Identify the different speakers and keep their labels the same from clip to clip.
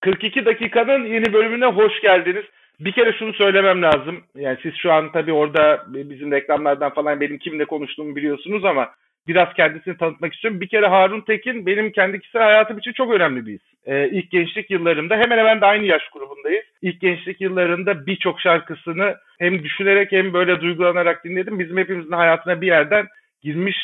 Speaker 1: 42 dakikanın yeni bölümüne hoş geldiniz. Bir kere şunu söylemem lazım. Yani siz şu an tabii orada bizim reklamlardan falan benim kimle konuştuğumu biliyorsunuz ama biraz kendisini tanıtmak istiyorum. Bir kere Harun Tekin benim kendi kişisel hayatım için çok önemli bir isim. Ee, ilk gençlik yıllarımda hemen hemen de aynı yaş grubundayız. İlk gençlik yıllarında birçok şarkısını hem düşünerek hem böyle duygulanarak dinledim. Bizim hepimizin hayatına bir yerden girmiş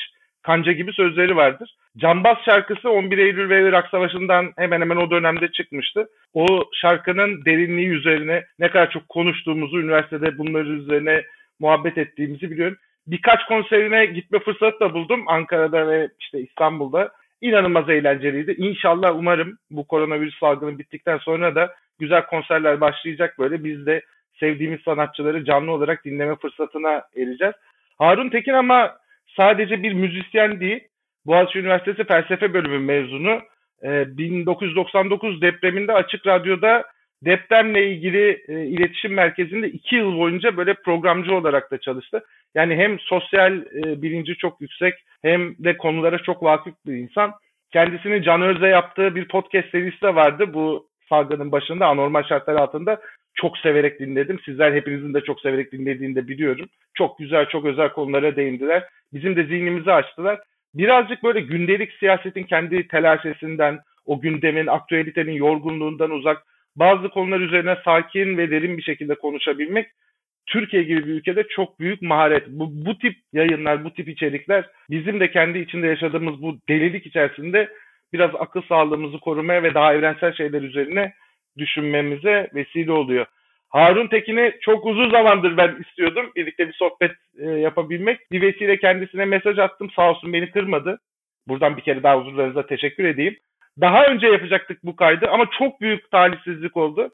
Speaker 1: kanca gibi sözleri vardır. Cambaz şarkısı 11 Eylül ve Irak Savaşı'ndan hemen hemen o dönemde çıkmıştı. O şarkının derinliği üzerine ne kadar çok konuştuğumuzu, üniversitede bunları üzerine muhabbet ettiğimizi biliyorum. Birkaç konserine gitme fırsatı da buldum Ankara'da ve işte İstanbul'da. İnanılmaz eğlenceliydi. İnşallah umarım bu koronavirüs salgını bittikten sonra da güzel konserler başlayacak böyle. Biz de sevdiğimiz sanatçıları canlı olarak dinleme fırsatına ereceğiz. Harun Tekin ama sadece bir müzisyen değil, Boğaziçi Üniversitesi Felsefe Bölümü mezunu. 1999 ee, depreminde Açık Radyo'da depremle ilgili e, iletişim merkezinde iki yıl boyunca böyle programcı olarak da çalıştı. Yani hem sosyal e, bilinci çok yüksek hem de konulara çok vakıf bir insan. Kendisinin Can Öz'e yaptığı bir podcast serisi de vardı. Bu salgının başında anormal şartlar altında çok severek dinledim. Sizler hepinizin de çok severek dinlediğini de biliyorum. Çok güzel, çok özel konulara değindiler. Bizim de zihnimizi açtılar. Birazcık böyle gündelik siyasetin kendi telaşesinden, o gündemin, aktüelitenin yorgunluğundan uzak, bazı konular üzerine sakin ve derin bir şekilde konuşabilmek Türkiye gibi bir ülkede çok büyük maharet. Bu, bu tip yayınlar, bu tip içerikler bizim de kendi içinde yaşadığımız bu delilik içerisinde biraz akıl sağlığımızı korumaya ve daha evrensel şeyler üzerine düşünmemize vesile oluyor. Harun Tekin'i çok uzun zamandır ben istiyordum. Birlikte bir sohbet e, yapabilmek. Bir vesile kendisine mesaj attım. Sağ olsun beni kırmadı. Buradan bir kere daha huzurlarınıza teşekkür edeyim. Daha önce yapacaktık bu kaydı ama çok büyük talihsizlik oldu.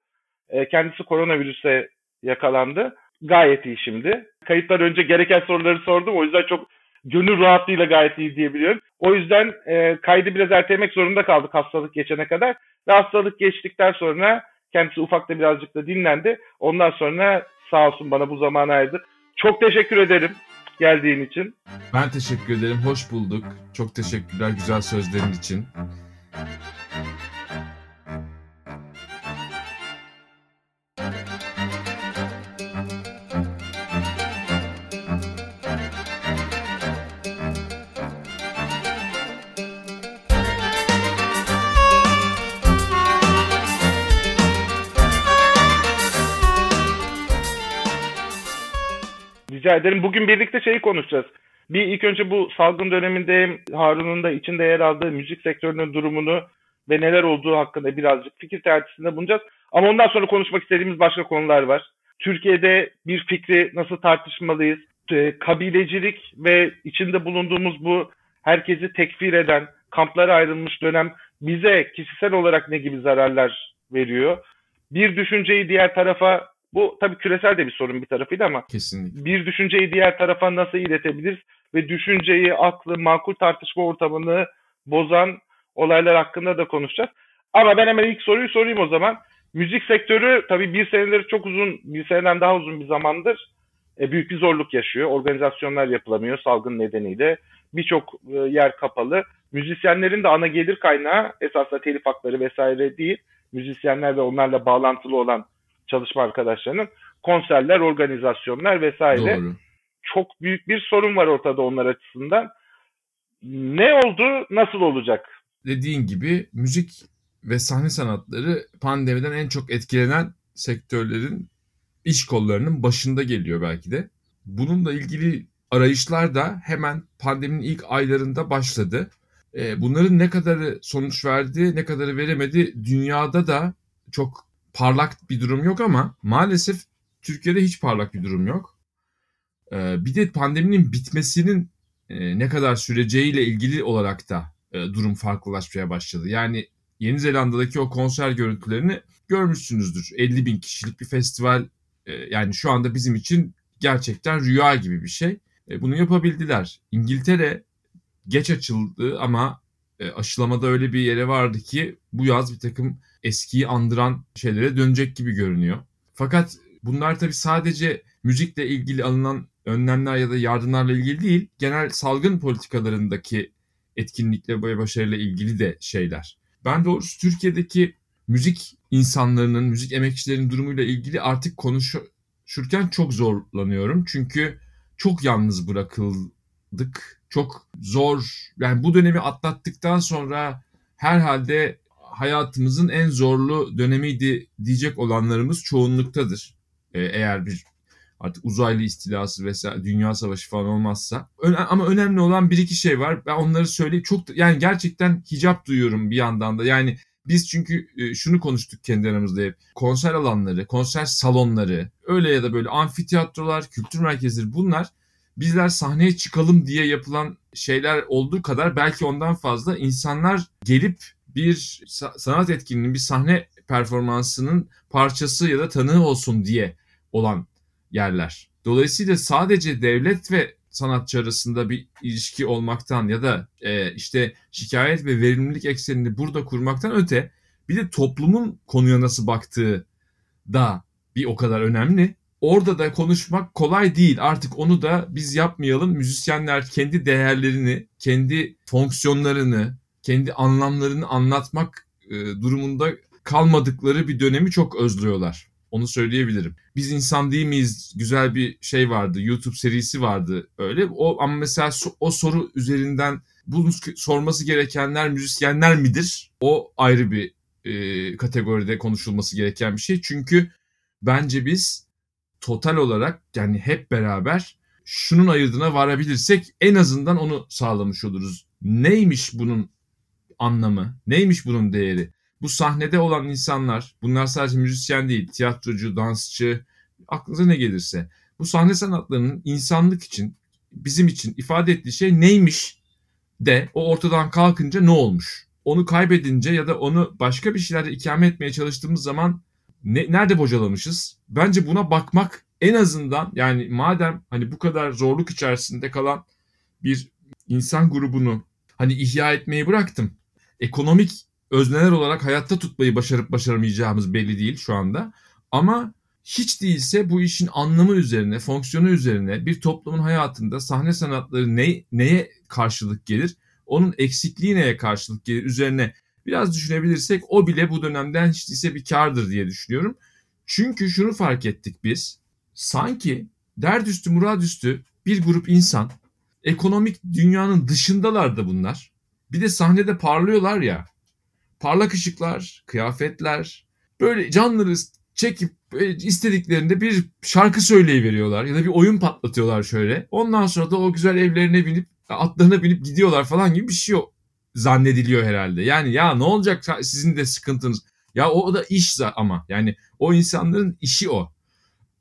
Speaker 1: E, kendisi koronavirüse yakalandı. Gayet iyi şimdi. Kayıtlar önce gereken soruları sordum. O yüzden çok gönül rahatlığıyla gayet iyi diyebiliyorum. O yüzden e, kaydı biraz ertelemek zorunda kaldık hastalık geçene kadar. Ve hastalık geçtikten sonra kendisi ufakta birazcık da dinlendi. Ondan sonra sağ olsun bana bu zamanı ayırdı. Çok teşekkür ederim geldiğin için.
Speaker 2: Ben teşekkür ederim. Hoş bulduk. Çok teşekkürler güzel sözlerin için.
Speaker 1: Rica ederim. Bugün birlikte şeyi konuşacağız. Bir ilk önce bu salgın döneminde Harun'un da içinde yer aldığı müzik sektörünün durumunu ve neler olduğu hakkında birazcık fikir tercisinde bulunacağız. Ama ondan sonra konuşmak istediğimiz başka konular var. Türkiye'de bir fikri nasıl tartışmalıyız? E, kabilecilik ve içinde bulunduğumuz bu herkesi tekfir eden, kamplara ayrılmış dönem bize kişisel olarak ne gibi zararlar veriyor? Bir düşünceyi diğer tarafa bu tabii küresel de bir sorun bir tarafıyla ama
Speaker 2: Kesinlikle.
Speaker 1: bir düşünceyi diğer tarafa nasıl iletebiliriz ve düşünceyi, aklı, makul tartışma ortamını bozan olaylar hakkında da konuşacağız. Ama ben hemen ilk soruyu sorayım o zaman. Müzik sektörü tabii bir seneleri çok uzun, bir seneden daha uzun bir zamandır e, büyük bir zorluk yaşıyor. Organizasyonlar yapılamıyor salgın nedeniyle. Birçok e, yer kapalı. Müzisyenlerin de ana gelir kaynağı esasında telif hakları vesaire değil. Müzisyenler ve onlarla bağlantılı olan çalışma arkadaşlarının konserler, organizasyonlar vesaire. Doğru. Çok büyük bir sorun var ortada onlar açısından. Ne oldu, nasıl olacak?
Speaker 2: Dediğin gibi müzik ve sahne sanatları pandemiden en çok etkilenen sektörlerin iş kollarının başında geliyor belki de. Bununla ilgili arayışlar da hemen pandeminin ilk aylarında başladı. Ee, bunların ne kadarı sonuç verdi, ne kadarı veremedi dünyada da çok parlak bir durum yok ama maalesef Türkiye'de hiç parlak bir durum yok. Ee, bir de pandeminin bitmesinin e, ne kadar süreceğiyle ilgili olarak da e, durum farklılaşmaya başladı. Yani Yeni Zelanda'daki o konser görüntülerini görmüşsünüzdür. 50 bin kişilik bir festival e, yani şu anda bizim için gerçekten rüya gibi bir şey. Bunu yapabildiler. İngiltere geç açıldı ama aşılamada öyle bir yere vardı ki bu yaz bir takım eskiyi andıran şeylere dönecek gibi görünüyor. Fakat bunlar tabii sadece müzikle ilgili alınan önlemler ya da yardımlarla ilgili değil, genel salgın politikalarındaki etkinlikle ve başarıyla ilgili de şeyler. Ben doğrusu Türkiye'deki müzik insanlarının, müzik emekçilerinin durumuyla ilgili artık konuşurken çok zorlanıyorum. Çünkü çok yalnız bırakıldık. Çok zor. Yani bu dönemi atlattıktan sonra herhalde hayatımızın en zorlu dönemiydi diyecek olanlarımız çoğunluktadır. Ee, eğer bir artık uzaylı istilası vesaire dünya savaşı falan olmazsa. ama önemli olan bir iki şey var. Ben onları söyleyeyim. Çok yani gerçekten hicap duyuyorum bir yandan da. Yani biz çünkü e, şunu konuştuk kendi aramızda hep. Konser alanları, konser salonları, öyle ya da böyle amfiteyatrolar, kültür merkezleri bunlar bizler sahneye çıkalım diye yapılan şeyler olduğu kadar belki ondan fazla insanlar gelip bir sanat etkinliğinin, bir sahne performansının parçası ya da tanığı olsun diye olan yerler. Dolayısıyla sadece devlet ve sanatçı arasında bir ilişki olmaktan ya da e, işte şikayet ve verimlilik eksenini burada kurmaktan öte bir de toplumun konuya nasıl baktığı da bir o kadar önemli. Orada da konuşmak kolay değil. Artık onu da biz yapmayalım. Müzisyenler kendi değerlerini, kendi fonksiyonlarını, kendi anlamlarını anlatmak e, durumunda kalmadıkları bir dönemi çok özlüyorlar. Onu söyleyebilirim. Biz insan değil miyiz? Güzel bir şey vardı. YouTube serisi vardı öyle. O ama mesela o soru üzerinden bunu sorması gerekenler müzisyenler midir? O ayrı bir e, kategoride konuşulması gereken bir şey. Çünkü bence biz total olarak yani hep beraber şunun ayırdına varabilirsek en azından onu sağlamış oluruz. Neymiş bunun anlamı? Neymiş bunun değeri? Bu sahnede olan insanlar, bunlar sadece müzisyen değil, tiyatrocu, dansçı, aklınıza ne gelirse. Bu sahne sanatlarının insanlık için, bizim için ifade ettiği şey neymiş de o ortadan kalkınca ne olmuş? Onu kaybedince ya da onu başka bir şeylerde ikame etmeye çalıştığımız zaman ne, nerede bocalamışız? Bence buna bakmak en azından yani madem hani bu kadar zorluk içerisinde kalan bir insan grubunu hani ihya etmeyi bıraktım. Ekonomik özneler olarak hayatta tutmayı başarıp başaramayacağımız belli değil şu anda. Ama hiç değilse bu işin anlamı üzerine, fonksiyonu üzerine bir toplumun hayatında sahne sanatları ne, neye karşılık gelir, onun eksikliği neye karşılık gelir üzerine biraz düşünebilirsek o bile bu dönemden hiç değilse bir kardır diye düşünüyorum. Çünkü şunu fark ettik biz. Sanki derdüstü muradüstü bir grup insan ekonomik dünyanın dışındalar da bunlar. Bir de sahnede parlıyorlar ya. Parlak ışıklar, kıyafetler, böyle canları çekip istediklerinde bir şarkı söyleyiveriyorlar ya da bir oyun patlatıyorlar şöyle. Ondan sonra da o güzel evlerine binip atlarına binip gidiyorlar falan gibi bir şey zannediliyor herhalde. Yani ya ne olacak sizin de sıkıntınız. Ya o da iş ama yani o insanların işi o.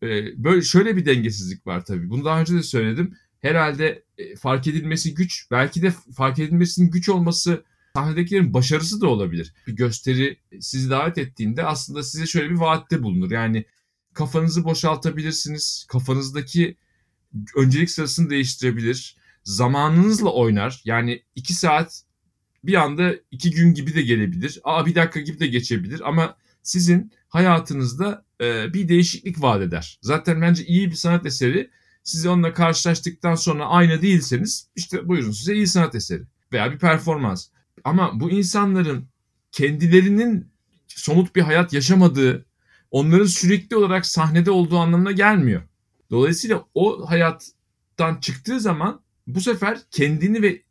Speaker 2: Ee, böyle şöyle bir dengesizlik var tabii. Bunu daha önce de söyledim. Herhalde fark edilmesi güç. Belki de fark edilmesinin güç olması sahnedekilerin başarısı da olabilir. Bir gösteri sizi davet ettiğinde aslında size şöyle bir vaatte bulunur. Yani kafanızı boşaltabilirsiniz. Kafanızdaki öncelik sırasını değiştirebilir. Zamanınızla oynar. Yani iki saat bir anda iki gün gibi de gelebilir. Aa bir dakika gibi de geçebilir ama sizin hayatınızda e, bir değişiklik vaat eder. Zaten bence iyi bir sanat eseri sizi onunla karşılaştıktan sonra aynı değilseniz işte buyurun size iyi sanat eseri veya bir performans. Ama bu insanların kendilerinin somut bir hayat yaşamadığı, onların sürekli olarak sahnede olduğu anlamına gelmiyor. Dolayısıyla o hayattan çıktığı zaman bu sefer kendini ve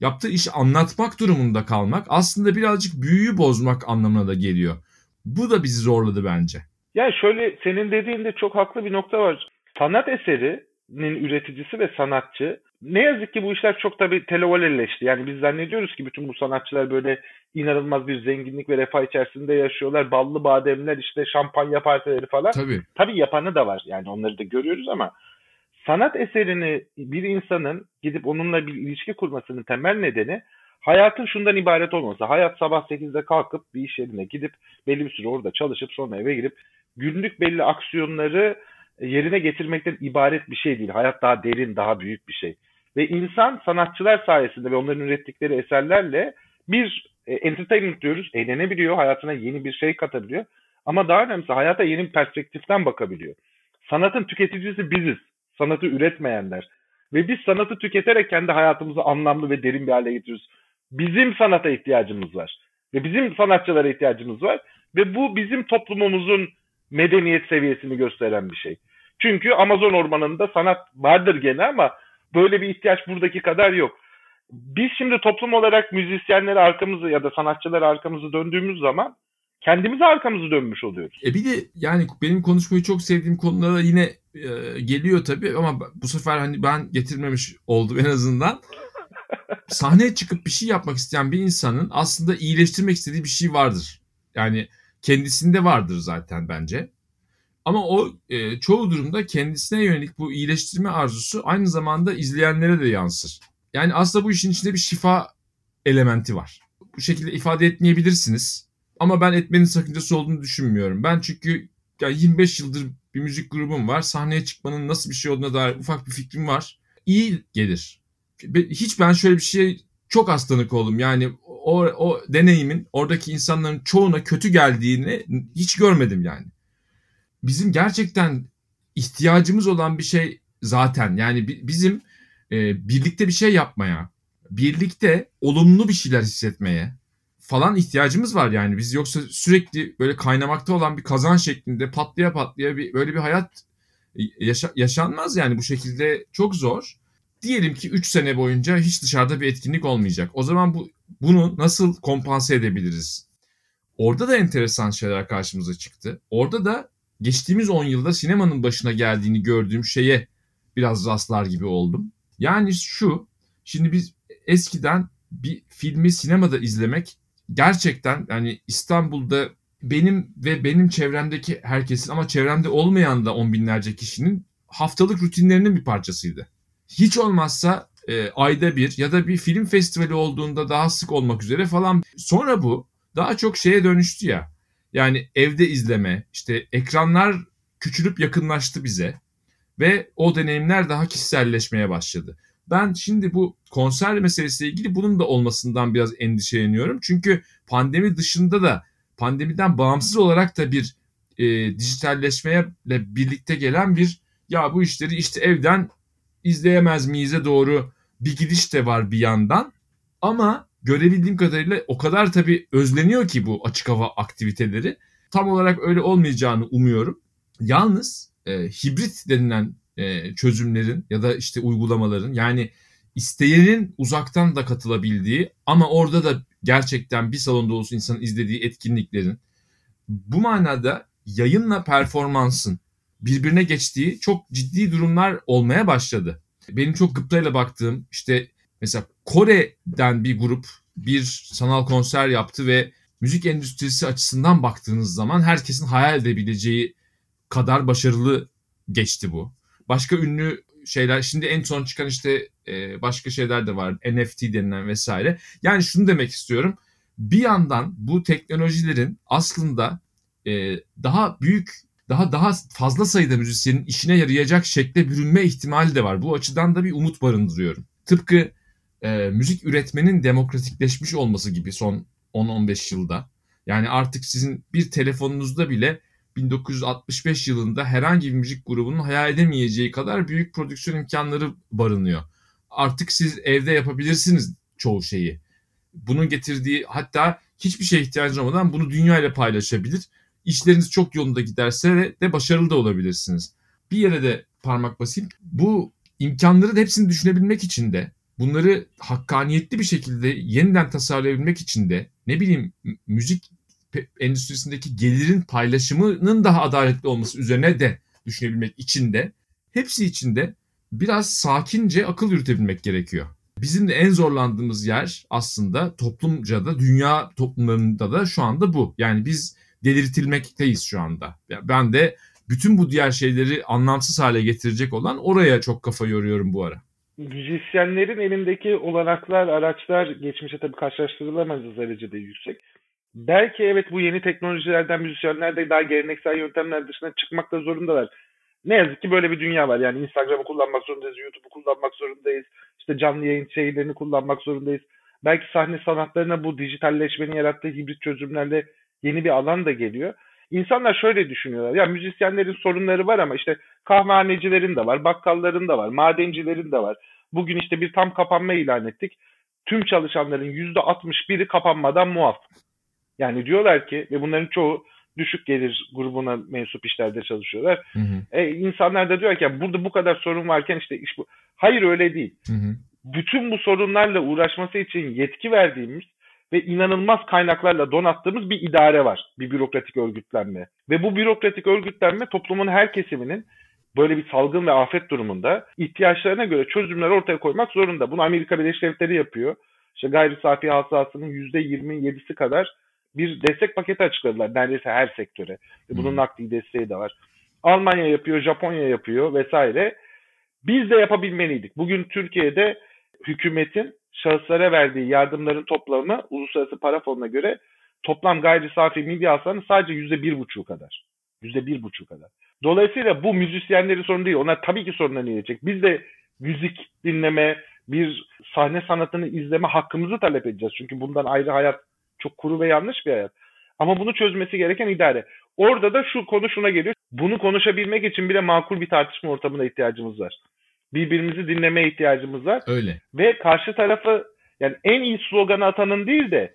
Speaker 2: yaptığı işi anlatmak durumunda kalmak aslında birazcık büyüyü bozmak anlamına da geliyor. Bu da bizi zorladı bence.
Speaker 1: Yani şöyle senin dediğinde çok haklı bir nokta var. Sanat eserinin üreticisi ve sanatçı ne yazık ki bu işler çok tabii televolelleşti. Yani biz zannediyoruz ki bütün bu sanatçılar böyle inanılmaz bir zenginlik ve refah içerisinde yaşıyorlar. Ballı bademler işte şampanya partileri falan.
Speaker 2: Tabii.
Speaker 1: Tabii yapanı da var. Yani onları da görüyoruz ama sanat eserini bir insanın gidip onunla bir ilişki kurmasının temel nedeni hayatın şundan ibaret olması. Hayat sabah 8'de kalkıp bir iş yerine gidip belli bir süre orada çalışıp sonra eve girip günlük belli aksiyonları yerine getirmekten ibaret bir şey değil. Hayat daha derin, daha büyük bir şey. Ve insan sanatçılar sayesinde ve onların ürettikleri eserlerle bir e, entertainment diyoruz, eğlenebiliyor, hayatına yeni bir şey katabiliyor. Ama daha önemlisi hayata yeni bir perspektiften bakabiliyor. Sanatın tüketicisi biziz sanatı üretmeyenler. Ve biz sanatı tüketerek kendi hayatımızı anlamlı ve derin bir hale getiriyoruz. Bizim sanata ihtiyacımız var. Ve bizim sanatçılara ihtiyacımız var. Ve bu bizim toplumumuzun medeniyet seviyesini gösteren bir şey. Çünkü Amazon ormanında sanat vardır gene ama böyle bir ihtiyaç buradaki kadar yok. Biz şimdi toplum olarak müzisyenlere arkamızı ya da sanatçılara arkamızı döndüğümüz zaman kendimize arkamızı dönmüş oluyoruz.
Speaker 2: E bir de yani benim konuşmayı çok sevdiğim konulara yine e, geliyor tabii ama bu sefer hani ben getirmemiş oldum en azından. Sahneye çıkıp bir şey yapmak isteyen bir insanın aslında iyileştirmek istediği bir şey vardır. Yani kendisinde vardır zaten bence. Ama o e, çoğu durumda kendisine yönelik bu iyileştirme arzusu aynı zamanda izleyenlere de yansır. Yani aslında bu işin içinde bir şifa elementi var. Bu şekilde ifade etmeyebilirsiniz. Ama ben etmenin sakıncası olduğunu düşünmüyorum. Ben çünkü yani 25 yıldır bir müzik grubum var. Sahneye çıkmanın nasıl bir şey olduğuna dair ufak bir fikrim var. İyi gelir. Hiç ben şöyle bir şey çok hastalık oldum. Yani o, o deneyimin oradaki insanların çoğuna kötü geldiğini hiç görmedim yani. Bizim gerçekten ihtiyacımız olan bir şey zaten. Yani bizim e, birlikte bir şey yapmaya, birlikte olumlu bir şeyler hissetmeye falan ihtiyacımız var yani. Biz yoksa sürekli böyle kaynamakta olan bir kazan şeklinde patlaya patlaya bir böyle bir hayat e, yaşa, yaşanmaz yani bu şekilde çok zor. Diyelim ki 3 sene boyunca hiç dışarıda bir etkinlik olmayacak. O zaman bu bunu nasıl kompanse edebiliriz? Orada da enteresan şeyler karşımıza çıktı. Orada da geçtiğimiz 10 yılda sinemanın başına geldiğini gördüğüm şeye biraz rastlar gibi oldum. Yani şu, şimdi biz eskiden bir filmi sinemada izlemek gerçekten yani İstanbul'da benim ve benim çevremdeki herkesin ama çevremde olmayan da on binlerce kişinin haftalık rutinlerinin bir parçasıydı. Hiç olmazsa e, ayda bir ya da bir film festivali olduğunda daha sık olmak üzere falan. Sonra bu daha çok şeye dönüştü ya. Yani evde izleme, işte ekranlar küçülüp yakınlaştı bize ve o deneyimler daha kişiselleşmeye başladı. Ben şimdi bu konser meselesiyle ilgili bunun da olmasından biraz endişeleniyorum. Çünkü pandemi dışında da pandemiden bağımsız olarak da bir e, dijitalleşmeye birlikte gelen bir ya bu işleri işte evden izleyemez miyiz'e doğru bir gidiş de var bir yandan. Ama görebildiğim kadarıyla o kadar tabii özleniyor ki bu açık hava aktiviteleri. Tam olarak öyle olmayacağını umuyorum. Yalnız e, hibrit denilen e, çözümlerin ya da işte uygulamaların yani isteyenin uzaktan da katılabildiği ama orada da gerçekten bir salonda olsun insanın izlediği etkinliklerin bu manada yayınla performansın birbirine geçtiği çok ciddi durumlar olmaya başladı. Benim çok gıptayla baktığım işte mesela Kore'den bir grup bir sanal konser yaptı ve müzik endüstrisi açısından baktığınız zaman herkesin hayal edebileceği kadar başarılı geçti bu. Başka ünlü şeyler şimdi en son çıkan işte e, başka şeyler de var NFT denilen vesaire. Yani şunu demek istiyorum. Bir yandan bu teknolojilerin aslında e, daha büyük daha daha fazla sayıda müzisyenin işine yarayacak şekle bürünme ihtimali de var. Bu açıdan da bir umut barındırıyorum. Tıpkı e, müzik üretmenin demokratikleşmiş olması gibi son 10-15 yılda. Yani artık sizin bir telefonunuzda bile 1965 yılında herhangi bir müzik grubunun hayal edemeyeceği kadar büyük prodüksiyon imkanları barınıyor. Artık siz evde yapabilirsiniz çoğu şeyi. Bunun getirdiği hatta hiçbir şeye ihtiyacınız olmadan bunu dünya ile paylaşabilir. İşleriniz çok yolunda giderse de başarılı da olabilirsiniz. Bir yere de parmak basayım. Bu imkanları da hepsini düşünebilmek için de bunları hakkaniyetli bir şekilde yeniden tasarlayabilmek için de ne bileyim müzik endüstrisindeki gelirin paylaşımının daha adaletli olması üzerine de düşünebilmek için de hepsi için de biraz sakince akıl yürütebilmek gerekiyor. Bizim de en zorlandığımız yer aslında toplumca da dünya toplumlarında da şu anda bu. Yani biz delirtilmekteyiz şu anda. Ben de bütün bu diğer şeyleri anlamsız hale getirecek olan oraya çok kafa yoruyorum bu ara.
Speaker 1: Müzisyenlerin elindeki olanaklar, araçlar geçmişe tabii karşılaştırılamaz derecede yüksek belki evet bu yeni teknolojilerden müzisyenler de daha geleneksel yöntemler dışına çıkmakta zorundalar. Ne yazık ki böyle bir dünya var. Yani Instagram'ı kullanmak zorundayız, YouTube'u kullanmak zorundayız. İşte canlı yayın şeylerini kullanmak zorundayız. Belki sahne sanatlarına bu dijitalleşmenin yarattığı hibrit çözümlerle yeni bir alan da geliyor. İnsanlar şöyle düşünüyorlar. Ya müzisyenlerin sorunları var ama işte kahvehanecilerin de var, bakkalların da var, madencilerin de var. Bugün işte bir tam kapanma ilan ettik. Tüm çalışanların %61'i kapanmadan muaf. Yani diyorlar ki ve bunların çoğu düşük gelir grubuna mensup işlerde çalışıyorlar. Hı hı. E, insanlar da diyor ki burada bu kadar sorun varken işte iş bu. Hayır öyle değil. Hı hı. Bütün bu sorunlarla uğraşması için yetki verdiğimiz ve inanılmaz kaynaklarla donattığımız bir idare var. Bir bürokratik örgütlenme. Ve bu bürokratik örgütlenme toplumun her kesiminin böyle bir salgın ve afet durumunda ihtiyaçlarına göre çözümler ortaya koymak zorunda. Bunu Amerika Birleşik Devletleri yapıyor. İşte gayri safi hasılasının %27'si kadar bir destek paketi açıkladılar neredeyse her sektöre. Bunun hmm. nakdi desteği de var. Almanya yapıyor, Japonya yapıyor vesaire. Biz de yapabilmeliydik. Bugün Türkiye'de hükümetin şahıslara verdiği yardımların toplamı uluslararası para fonuna göre toplam gayri safi milli hasılanın sadece yüzde bir buçuğu kadar. Yüzde bir buçuğu kadar. Dolayısıyla bu müzisyenleri sorun değil. Onlar tabii ki sorunlarını yiyecek. Biz de müzik dinleme, bir sahne sanatını izleme hakkımızı talep edeceğiz. Çünkü bundan ayrı hayat çok kuru ve yanlış bir hayat. Ama bunu çözmesi gereken idare. Orada da şu konu şuna geliyor. Bunu konuşabilmek için bile makul bir tartışma ortamına ihtiyacımız var. Birbirimizi dinlemeye ihtiyacımız var.
Speaker 2: Öyle.
Speaker 1: Ve karşı tarafı yani en iyi sloganı atanın değil de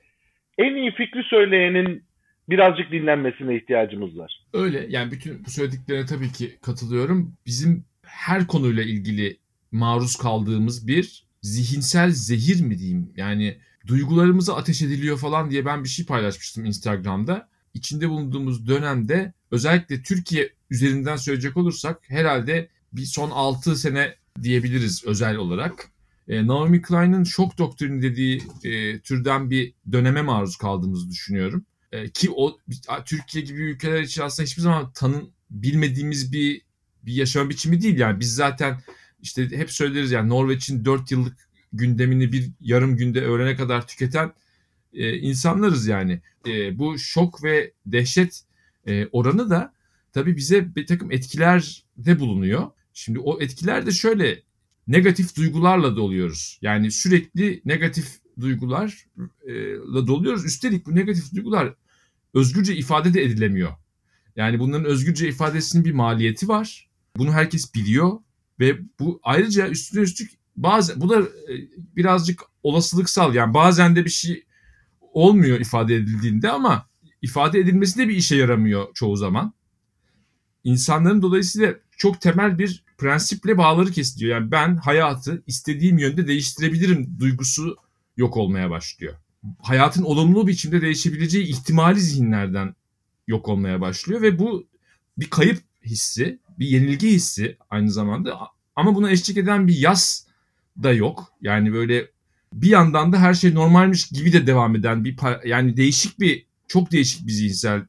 Speaker 1: en iyi fikri söyleyenin birazcık dinlenmesine ihtiyacımız var.
Speaker 2: Öyle. Yani bütün bu söylediklerine tabii ki katılıyorum. Bizim her konuyla ilgili maruz kaldığımız bir zihinsel zehir mi diyeyim? Yani duygularımıza ateş ediliyor falan diye ben bir şey paylaşmıştım Instagram'da. İçinde bulunduğumuz dönemde özellikle Türkiye üzerinden söyleyecek olursak herhalde bir son 6 sene diyebiliriz özel olarak. E, Naomi Klein'in şok doktrini dediği e, türden bir döneme maruz kaldığımızı düşünüyorum. E, ki o Türkiye gibi ülkeler için aslında hiçbir zaman tanın bilmediğimiz bir bir yaşam biçimi değil yani biz zaten işte hep söyleriz yani Norveç'in 4 yıllık gündemini bir yarım günde öğrene kadar tüketen e, insanlarız yani. E, bu şok ve dehşet e, oranı da tabii bize bir takım etkiler de bulunuyor. Şimdi o etkiler de şöyle negatif duygularla doluyoruz. Yani sürekli negatif duygularla doluyoruz. Üstelik bu negatif duygular özgürce ifade de edilemiyor. Yani bunların özgürce ifadesinin bir maliyeti var. Bunu herkes biliyor ve bu ayrıca üstüne üstlük bazen bu da e, birazcık olasılıksal yani bazen de bir şey olmuyor ifade edildiğinde ama ifade edilmesi de bir işe yaramıyor çoğu zaman. İnsanların dolayısıyla çok temel bir prensiple bağları kesiliyor. Yani ben hayatı istediğim yönde değiştirebilirim duygusu yok olmaya başlıyor. Hayatın olumlu biçimde değişebileceği ihtimali zihinlerden yok olmaya başlıyor ve bu bir kayıp hissi, bir yenilgi hissi aynı zamanda ama buna eşlik eden bir yas da yok. Yani böyle bir yandan da her şey normalmiş gibi de devam eden bir yani değişik bir çok değişik bir zihinsel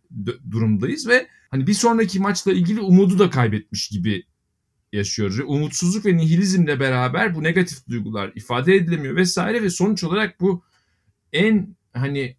Speaker 2: durumdayız ve hani bir sonraki maçla ilgili umudu da kaybetmiş gibi yaşıyoruz. Umutsuzluk ve nihilizmle beraber bu negatif duygular ifade edilemiyor vesaire ve sonuç olarak bu en hani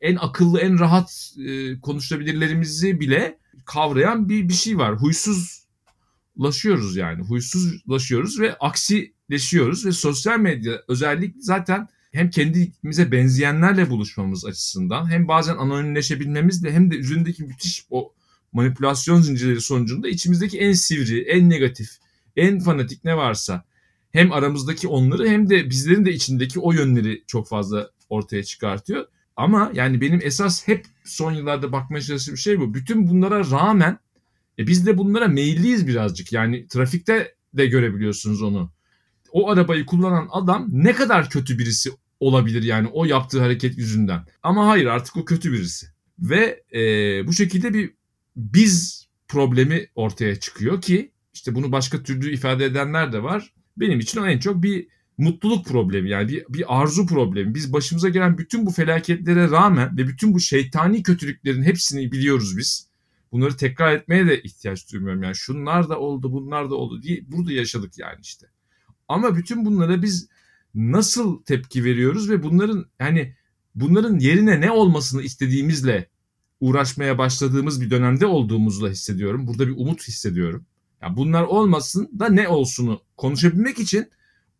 Speaker 2: en akıllı en rahat e, konuşabilirlerimizi bile kavrayan bir bir şey var. Huysuzlaşıyoruz yani. Huysuzlaşıyoruz ve aksileşiyoruz ve sosyal medya özellikle zaten hem kendimize benzeyenlerle buluşmamız açısından hem bazen anonimleşebilmemizle hem de üzerindeki müthiş o manipülasyon zincirleri sonucunda içimizdeki en sivri, en negatif, en fanatik ne varsa hem aramızdaki onları hem de bizlerin de içindeki o yönleri çok fazla ortaya çıkartıyor. Ama yani benim esas hep son yıllarda bakmaya çalıştığım şey bu. Bütün bunlara rağmen e biz de bunlara meyilliyiz birazcık. Yani trafikte de görebiliyorsunuz onu. O arabayı kullanan adam ne kadar kötü birisi olabilir yani o yaptığı hareket yüzünden. Ama hayır artık o kötü birisi. Ve e, bu şekilde bir biz problemi ortaya çıkıyor ki işte bunu başka türlü ifade edenler de var. Benim için en çok bir mutluluk problemi yani bir, bir arzu problemi. Biz başımıza gelen bütün bu felaketlere rağmen ve bütün bu şeytani kötülüklerin hepsini biliyoruz biz. Bunları tekrar etmeye de ihtiyaç duymuyorum. Yani şunlar da oldu, bunlar da oldu diye burada yaşadık yani işte. Ama bütün bunlara biz nasıl tepki veriyoruz ve bunların yani bunların yerine ne olmasını istediğimizle uğraşmaya başladığımız bir dönemde olduğumuzu da hissediyorum. Burada bir umut hissediyorum. Yani bunlar olmasın da ne olsunu konuşabilmek için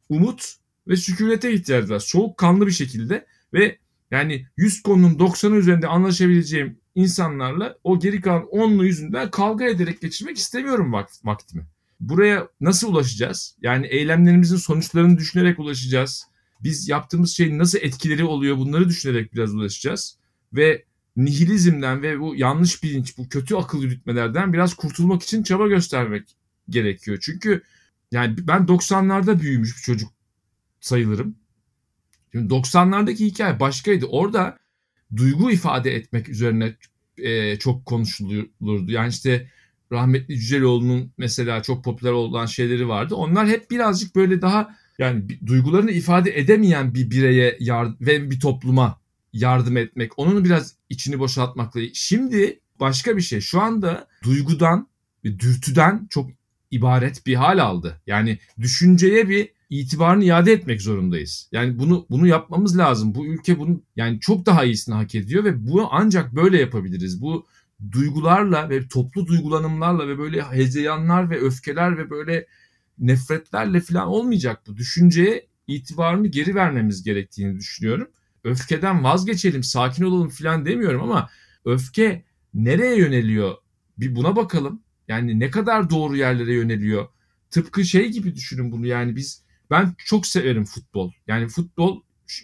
Speaker 2: umut ve sükunete ihtiyaç var. Soğukkanlı bir şekilde ve yani 100 konunun 90'ı üzerinde anlaşabileceğim insanlarla o geri kalan 10'lu yüzünden kavga ederek geçirmek istemiyorum vakt vaktimi. Buraya nasıl ulaşacağız? Yani eylemlerimizin sonuçlarını düşünerek ulaşacağız. Biz yaptığımız şeyin nasıl etkileri oluyor bunları düşünerek biraz ulaşacağız. Ve nihilizmden ve bu yanlış bilinç, bu kötü akıl yürütmelerden biraz kurtulmak için çaba göstermek gerekiyor. Çünkü yani ben 90'larda büyümüş bir çocuk sayılırım. Şimdi 90'lardaki hikaye başkaydı. Orada duygu ifade etmek üzerine e, çok konuşulurdu. Yani işte rahmetli Cüceloğlu'nun mesela çok popüler olan şeyleri vardı. Onlar hep birazcık böyle daha yani duygularını ifade edemeyen bir bireye yard- ve bir topluma yardım etmek, onun biraz içini boşaltmakla. Şimdi başka bir şey. Şu anda duygudan ve dürtüden çok ibaret bir hal aldı. Yani düşünceye bir itibarını iade etmek zorundayız. Yani bunu bunu yapmamız lazım. Bu ülke bunu yani çok daha iyisini hak ediyor ve bunu ancak böyle yapabiliriz. Bu duygularla ve toplu duygulanımlarla ve böyle hezeyanlar ve öfkeler ve böyle nefretlerle falan olmayacak bu. Düşünceye itibarını geri vermemiz gerektiğini düşünüyorum. Öfkeden vazgeçelim, sakin olalım falan demiyorum ama öfke nereye yöneliyor? Bir buna bakalım. Yani ne kadar doğru yerlere yöneliyor? Tıpkı şey gibi düşünün bunu yani biz ben çok severim futbol. Yani futbol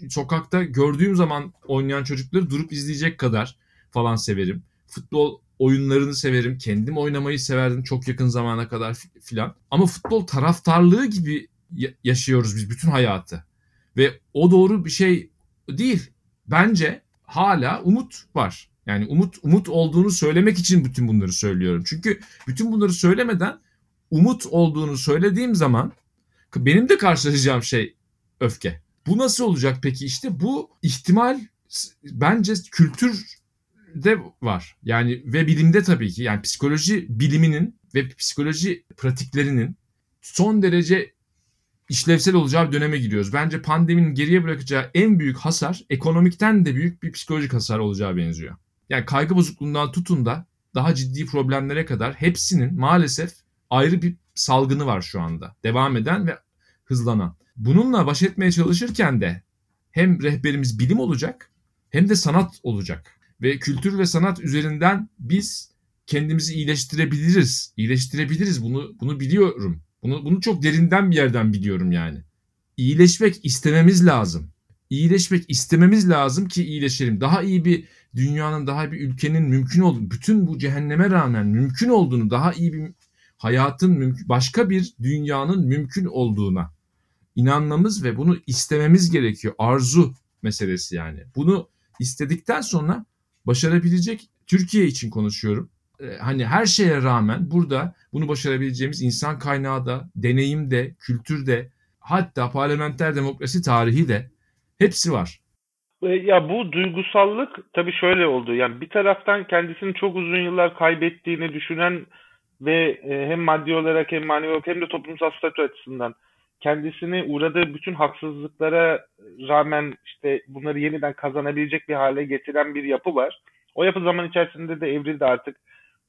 Speaker 2: sokakta gördüğüm zaman oynayan çocukları durup izleyecek kadar falan severim. Futbol oyunlarını severim. Kendim oynamayı severdim çok yakın zamana kadar filan. Ama futbol taraftarlığı gibi yaşıyoruz biz bütün hayatı. Ve o doğru bir şey değil. Bence hala umut var. Yani umut umut olduğunu söylemek için bütün bunları söylüyorum. Çünkü bütün bunları söylemeden umut olduğunu söylediğim zaman benim de karşılaşacağım şey öfke. Bu nasıl olacak peki? İşte bu ihtimal bence kültürde var. Yani ve bilimde tabii ki yani psikoloji biliminin ve psikoloji pratiklerinin son derece işlevsel olacağı bir döneme giriyoruz. Bence pandeminin geriye bırakacağı en büyük hasar ekonomikten de büyük bir psikolojik hasar olacağı benziyor. Yani kaygı bozukluğundan tutun da daha ciddi problemlere kadar hepsinin maalesef ayrı bir salgını var şu anda. Devam eden ve hızlanan. Bununla baş etmeye çalışırken de hem rehberimiz bilim olacak hem de sanat olacak. Ve kültür ve sanat üzerinden biz kendimizi iyileştirebiliriz. İyileştirebiliriz bunu bunu biliyorum. Bunu bunu çok derinden bir yerden biliyorum yani. İyileşmek istememiz lazım. İyileşmek istememiz lazım ki iyileşelim. Daha iyi bir dünyanın, daha bir ülkenin mümkün olduğunu, bütün bu cehenneme rağmen mümkün olduğunu, daha iyi bir hayatın mümkün, başka bir dünyanın mümkün olduğuna inanmamız ve bunu istememiz gerekiyor. Arzu meselesi yani. Bunu istedikten sonra başarabilecek Türkiye için konuşuyorum. Ee, hani her şeye rağmen burada bunu başarabileceğimiz insan kaynağı da, deneyim de, kültür de, hatta parlamenter demokrasi tarihi de hepsi var.
Speaker 1: E, ya bu duygusallık tabii şöyle oldu. Yani bir taraftan kendisini çok uzun yıllar kaybettiğini düşünen ve e, hem maddi olarak hem manevi olarak hem de toplumsal statü açısından kendisini uğradığı bütün haksızlıklara rağmen işte bunları yeniden kazanabilecek bir hale getiren bir yapı var. O yapı zaman içerisinde de evrildi artık.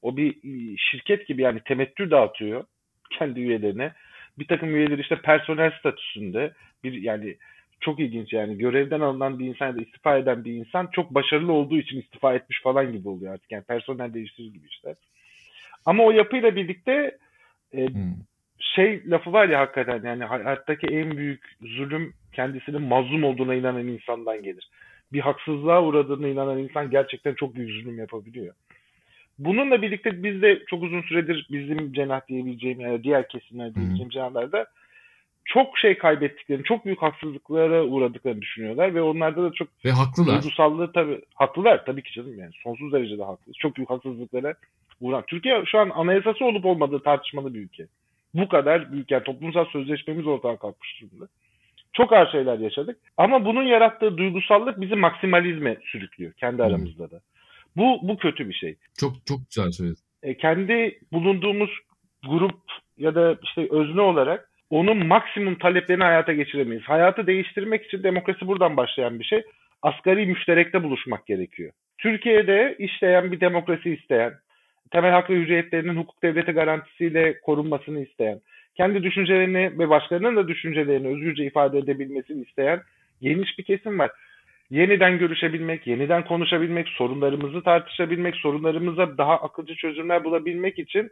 Speaker 1: O bir e, şirket gibi yani temettü dağıtıyor kendi üyelerine. Bir takım üyeleri işte personel statüsünde bir yani çok ilginç yani görevden alınan bir insan ya da istifa eden bir insan çok başarılı olduğu için istifa etmiş falan gibi oluyor artık. Yani personel değiştirir gibi işte. Ama o yapıyla birlikte e, hmm. şey lafı var ya hakikaten yani hayattaki en büyük zulüm kendisinin mazlum olduğuna inanan insandan gelir. Bir haksızlığa uğradığına inanan insan gerçekten çok büyük zulüm yapabiliyor. Bununla birlikte biz de çok uzun süredir bizim cenah diyebileceğim yani diğer kesimler diyebileceğim cenahlarda çok şey kaybettiklerini, çok büyük haksızlıklara uğradıklarını düşünüyorlar ve onlarda da çok
Speaker 2: ve haklılar.
Speaker 1: Duygusallığı tabii haklılar tabii ki canım yani sonsuz derecede haklı. Çok büyük haksızlıklara uğran. Türkiye şu an anayasası olup olmadığı tartışmalı bir ülke. Bu kadar büyük yani toplumsal sözleşmemiz ortadan kalkmış durumda. Çok ağır şeyler yaşadık. Ama bunun yarattığı duygusallık bizi maksimalizme sürüklüyor kendi aramızda da. Bu bu kötü bir şey.
Speaker 2: Çok çok güzel söyledin.
Speaker 1: E, kendi bulunduğumuz grup ya da işte özne olarak onun maksimum taleplerini hayata geçiremeyiz. Hayatı değiştirmek için demokrasi buradan başlayan bir şey. Asgari müşterekte buluşmak gerekiyor. Türkiye'de işleyen bir demokrasi isteyen, temel hak ve hürriyetlerinin hukuk devleti garantisiyle korunmasını isteyen, kendi düşüncelerini ve başkalarının da düşüncelerini özgürce ifade edebilmesini isteyen geniş bir kesim var. Yeniden görüşebilmek, yeniden konuşabilmek, sorunlarımızı tartışabilmek, sorunlarımıza daha akılcı çözümler bulabilmek için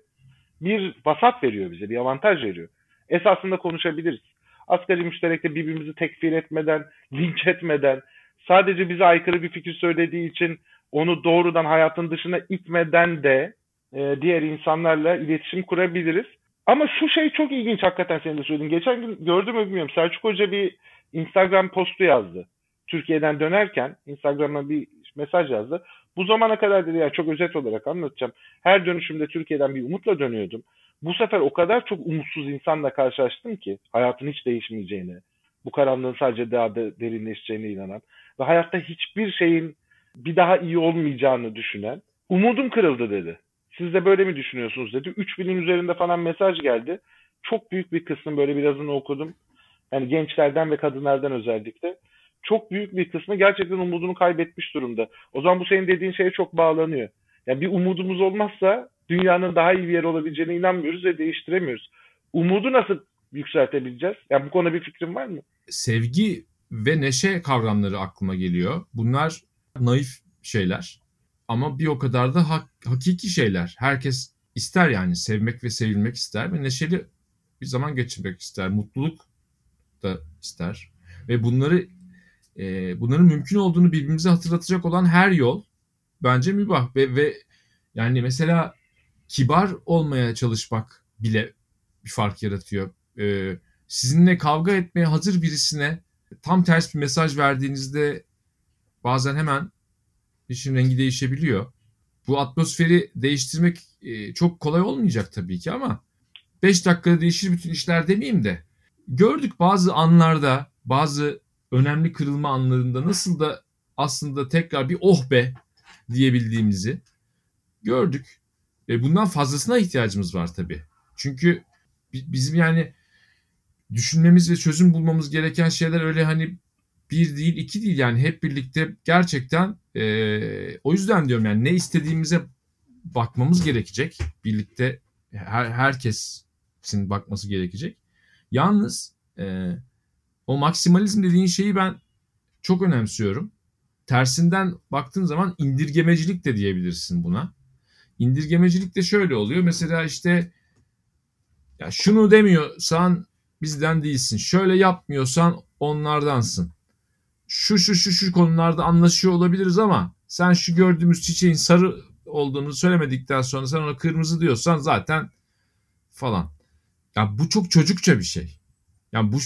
Speaker 1: bir vasat veriyor bize, bir avantaj veriyor esasında konuşabiliriz. Asgari müşterekte birbirimizi tekfir etmeden, linç etmeden, sadece bize aykırı bir fikir söylediği için onu doğrudan hayatın dışına itmeden de e, diğer insanlarla iletişim kurabiliriz. Ama şu şey çok ilginç hakikaten senin de söylediğin. Geçen gün gördüm mü bilmiyorum. Selçuk Hoca bir Instagram postu yazdı. Türkiye'den dönerken Instagram'a bir mesaj yazdı. Bu zamana kadar dedi ya çok özet olarak anlatacağım. Her dönüşümde Türkiye'den bir umutla dönüyordum. Bu sefer o kadar çok umutsuz insanla karşılaştım ki hayatın hiç değişmeyeceğini, bu karanlığın sadece daha da derinleşeceğine inanan ve hayatta hiçbir şeyin bir daha iyi olmayacağını düşünen umudum kırıldı dedi. Siz de böyle mi düşünüyorsunuz dedi. 3000'in üzerinde falan mesaj geldi. Çok büyük bir kısmı böyle birazını okudum. Yani gençlerden ve kadınlardan özellikle. Çok büyük bir kısmı gerçekten umudunu kaybetmiş durumda. O zaman bu senin dediğin şeye çok bağlanıyor. Yani bir umudumuz olmazsa dünyanın daha iyi bir yer olabileceğine inanmıyoruz ve değiştiremiyoruz. Umudu nasıl yükseltebileceğiz? Yani bu konuda bir fikrin var mı?
Speaker 2: Sevgi ve neşe kavramları aklıma geliyor. Bunlar naif şeyler ama bir o kadar da hak, hakiki şeyler. Herkes ister yani sevmek ve sevilmek ister ve neşeli bir zaman geçirmek ister. Mutluluk da ister. Ve bunları e, bunların mümkün olduğunu birbirimize hatırlatacak olan her yol bence mübah ve, ve yani mesela kibar olmaya çalışmak bile bir fark yaratıyor. Ee, sizinle kavga etmeye hazır birisine tam ters bir mesaj verdiğinizde bazen hemen işin rengi değişebiliyor. Bu atmosferi değiştirmek e, çok kolay olmayacak tabii ki ama 5 dakikada değişir bütün işler demeyeyim de gördük bazı anlarda bazı önemli kırılma anlarında nasıl da aslında tekrar bir oh be diyebildiğimizi gördük. E bundan fazlasına ihtiyacımız var tabii. Çünkü bizim yani düşünmemiz ve çözüm bulmamız gereken şeyler öyle hani bir değil iki değil yani hep birlikte gerçekten e, o yüzden diyorum yani ne istediğimize bakmamız gerekecek birlikte her, herkesin bakması gerekecek. Yalnız e, o maksimalizm dediğin şeyi ben çok önemsiyorum. Tersinden baktığın zaman indirgemecilik de diyebilirsin buna. İndirgemecilik de şöyle oluyor. Mesela işte ya şunu demiyorsan bizden değilsin. Şöyle yapmıyorsan onlardansın. Şu şu şu şu konularda anlaşıyor olabiliriz ama sen şu gördüğümüz çiçeğin sarı olduğunu söylemedikten sonra sen ona kırmızı diyorsan zaten falan. Ya bu çok çocukça bir şey. Yani bu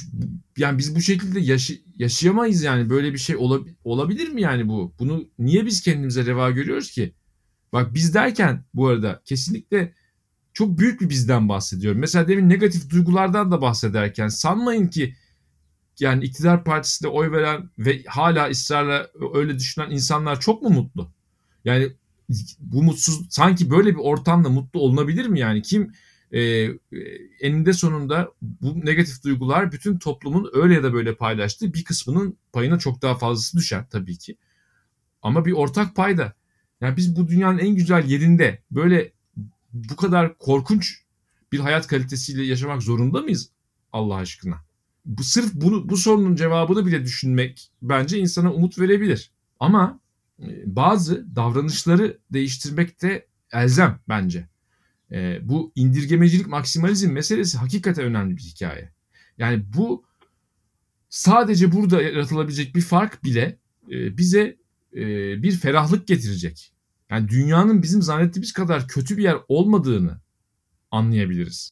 Speaker 2: yani biz bu şekilde yaşı, yaşayamayız yani böyle bir şey olab, olabilir mi yani bu? Bunu niye biz kendimize reva görüyoruz ki? Bak biz derken bu arada kesinlikle çok büyük bir bizden bahsediyorum. Mesela demin negatif duygulardan da bahsederken sanmayın ki yani iktidar partisinde oy veren ve hala ısrarla öyle düşünen insanlar çok mu mutlu? Yani bu mutsuz sanki böyle bir ortamda mutlu olunabilir mi yani? Kim e, eninde sonunda bu negatif duygular bütün toplumun öyle ya da böyle paylaştığı bir kısmının payına çok daha fazlası düşer tabii ki. Ama bir ortak payda. Yani biz bu dünyanın en güzel yerinde böyle bu kadar korkunç bir hayat kalitesiyle yaşamak zorunda mıyız Allah aşkına? Bu sırf bunu bu sorunun cevabını bile düşünmek bence insana umut verebilir. Ama e, bazı davranışları değiştirmek de elzem bence. E, bu indirgemecilik maksimalizm meselesi hakikaten önemli bir hikaye. Yani bu sadece burada yaratılabilecek bir fark bile e, bize e, bir ferahlık getirecek. Yani dünyanın bizim zannettiğimiz kadar kötü bir yer olmadığını anlayabiliriz.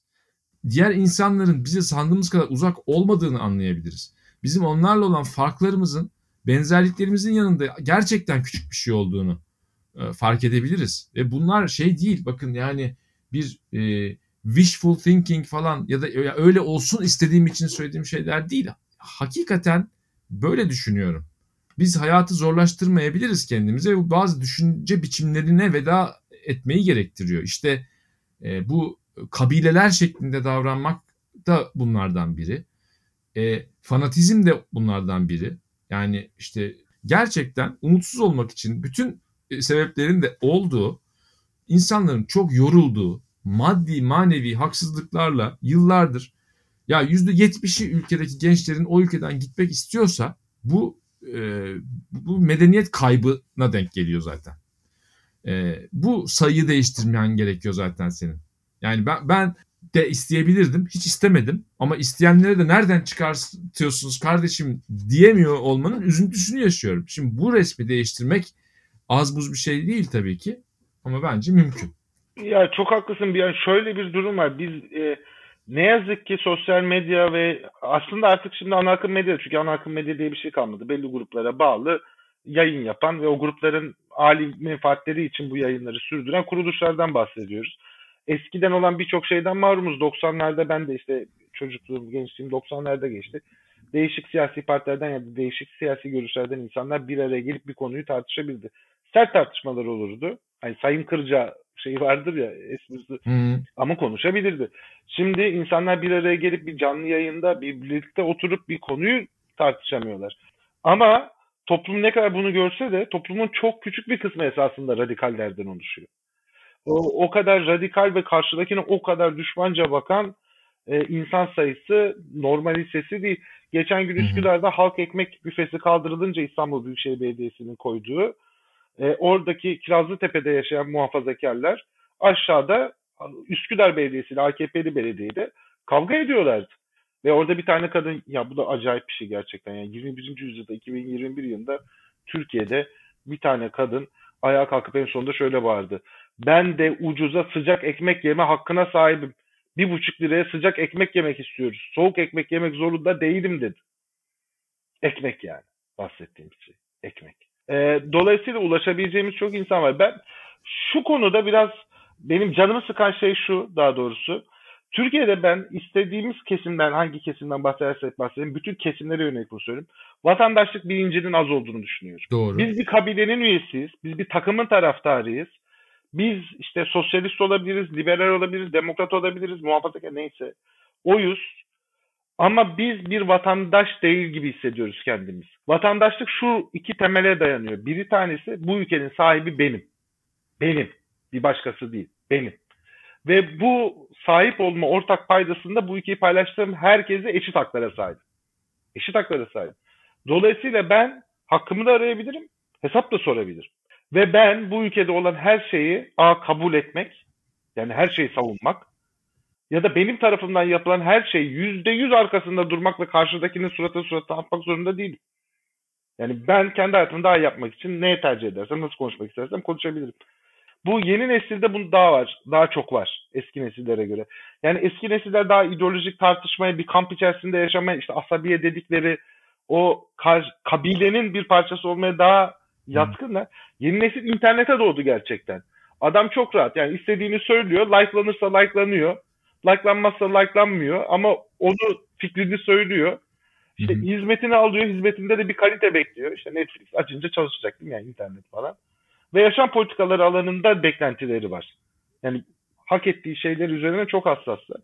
Speaker 2: Diğer insanların bize sandığımız kadar uzak olmadığını anlayabiliriz. Bizim onlarla olan farklarımızın benzerliklerimizin yanında gerçekten küçük bir şey olduğunu e, fark edebiliriz. Ve bunlar şey değil bakın yani bir e, wishful thinking falan ya da ya öyle olsun istediğim için söylediğim şeyler değil. Hakikaten böyle düşünüyorum. Biz hayatı zorlaştırmayabiliriz kendimize ve bazı düşünce biçimlerine veda etmeyi gerektiriyor. İşte e, bu kabileler şeklinde davranmak da bunlardan biri. E, fanatizm de bunlardan biri. Yani işte gerçekten umutsuz olmak için bütün e, sebeplerin de olduğu insanların çok yorulduğu maddi manevi haksızlıklarla yıllardır ya yüzde yetmişi ülkedeki gençlerin o ülkeden gitmek istiyorsa bu e, bu medeniyet kaybına denk geliyor zaten. E, bu sayıyı değiştirmen gerekiyor zaten senin. Yani ben ben de isteyebilirdim. Hiç istemedim. Ama isteyenlere de nereden çıkartıyorsunuz kardeşim diyemiyor olmanın üzüntüsünü yaşıyorum. Şimdi bu resmi değiştirmek Az buz bir şey değil tabii ki ama bence mümkün.
Speaker 1: Ya çok haklısın. Yani şöyle bir durum var. Biz e, ne yazık ki sosyal medya ve aslında artık şimdi ana akım medya çünkü ana akım medya diye bir şey kalmadı. Belli gruplara bağlı yayın yapan ve o grupların âli menfaatleri için bu yayınları sürdüren kuruluşlardan bahsediyoruz. Eskiden olan birçok şeyden mahrumuz. 90'larda ben de işte çocukluğum, gençliğim 90'larda geçti. Değişik siyasi partilerden ya da değişik siyasi görüşlerden insanlar bir araya gelip bir konuyu tartışabildi. Sert tartışmalar olurdu. Hani Sayın Kırca şey vardır ya esprisi ama konuşabilirdi. Şimdi insanlar bir araya gelip bir canlı yayında bir birlikte oturup bir konuyu tartışamıyorlar. Ama toplum ne kadar bunu görse de toplumun çok küçük bir kısmı esasında radikallerden oluşuyor. O, o kadar radikal ve karşıdakine o kadar düşmanca bakan e, insan sayısı normalisesi değil. Geçen gün. Üsküdar'da halk ekmek büfesi kaldırılınca İstanbul Büyükşehir Belediyesi'nin koyduğu e, oradaki Kirazlıtepe'de yaşayan muhafazakarlar aşağıda Üsküdar Belediyesi ile AKP'li belediyeyle kavga ediyorlardı. Ve orada bir tane kadın ya bu da acayip bir şey gerçekten. Yani 21. yüzyılda 2021 yılında Türkiye'de bir tane kadın ayağa kalkıp en sonunda şöyle bağırdı. Ben de ucuza sıcak ekmek yeme hakkına sahibim. Bir buçuk liraya sıcak ekmek yemek istiyoruz. Soğuk ekmek yemek zorunda değilim dedi. Ekmek yani bahsettiğim şey. Ekmek. Ee, dolayısıyla ulaşabileceğimiz çok insan var. Ben şu konuda biraz benim canımı sıkan şey şu daha doğrusu. Türkiye'de ben istediğimiz kesimden hangi kesimden bahsedersek bahsedelim bütün kesimlere yönelik bunu söyleyeyim. Vatandaşlık bilincinin az olduğunu düşünüyorum.
Speaker 2: Doğru.
Speaker 1: Biz bir kabilenin üyesiyiz. Biz bir takımın taraftarıyız. Biz işte sosyalist olabiliriz, liberal olabiliriz, demokrat olabiliriz, muhafazakar neyse. Oyuz. Ama biz bir vatandaş değil gibi hissediyoruz kendimiz. Vatandaşlık şu iki temele dayanıyor. Biri tanesi bu ülkenin sahibi benim. Benim. Bir başkası değil. Benim. Ve bu sahip olma ortak paydasında bu ülkeyi paylaştığım herkese eşit haklara sahip. Eşit haklara sahip. Dolayısıyla ben hakkımı da arayabilirim, hesap da sorabilirim. Ve ben bu ülkede olan her şeyi a kabul etmek, yani her şeyi savunmak ya da benim tarafımdan yapılan her şey yüzde yüz arkasında durmak ve karşıdakinin suratına suratına atmak zorunda değilim. Yani ben kendi hayatımı daha iyi yapmak için neye tercih edersem, nasıl konuşmak istersem konuşabilirim. Bu yeni nesilde bunu daha var, daha çok var eski nesillere göre. Yani eski nesiller daha ideolojik tartışmaya, bir kamp içerisinde yaşamaya, işte asabiye dedikleri o kabilenin bir parçası olmaya daha yatkınlar. Yeni nesil internete doğdu gerçekten. Adam çok rahat. Yani istediğini söylüyor. Like'lanırsa like'lanıyor. Like'lanmazsa like'lanmıyor. Ama onu fikrini söylüyor. İşte
Speaker 2: Hı hı.
Speaker 1: hizmetini alıyor. Hizmetinde de bir kalite bekliyor. İşte Netflix açınca çalışacak değil mi? Yani internet falan. Ve yaşam politikaları alanında beklentileri var. Yani hak ettiği şeyler üzerine çok hassaslar.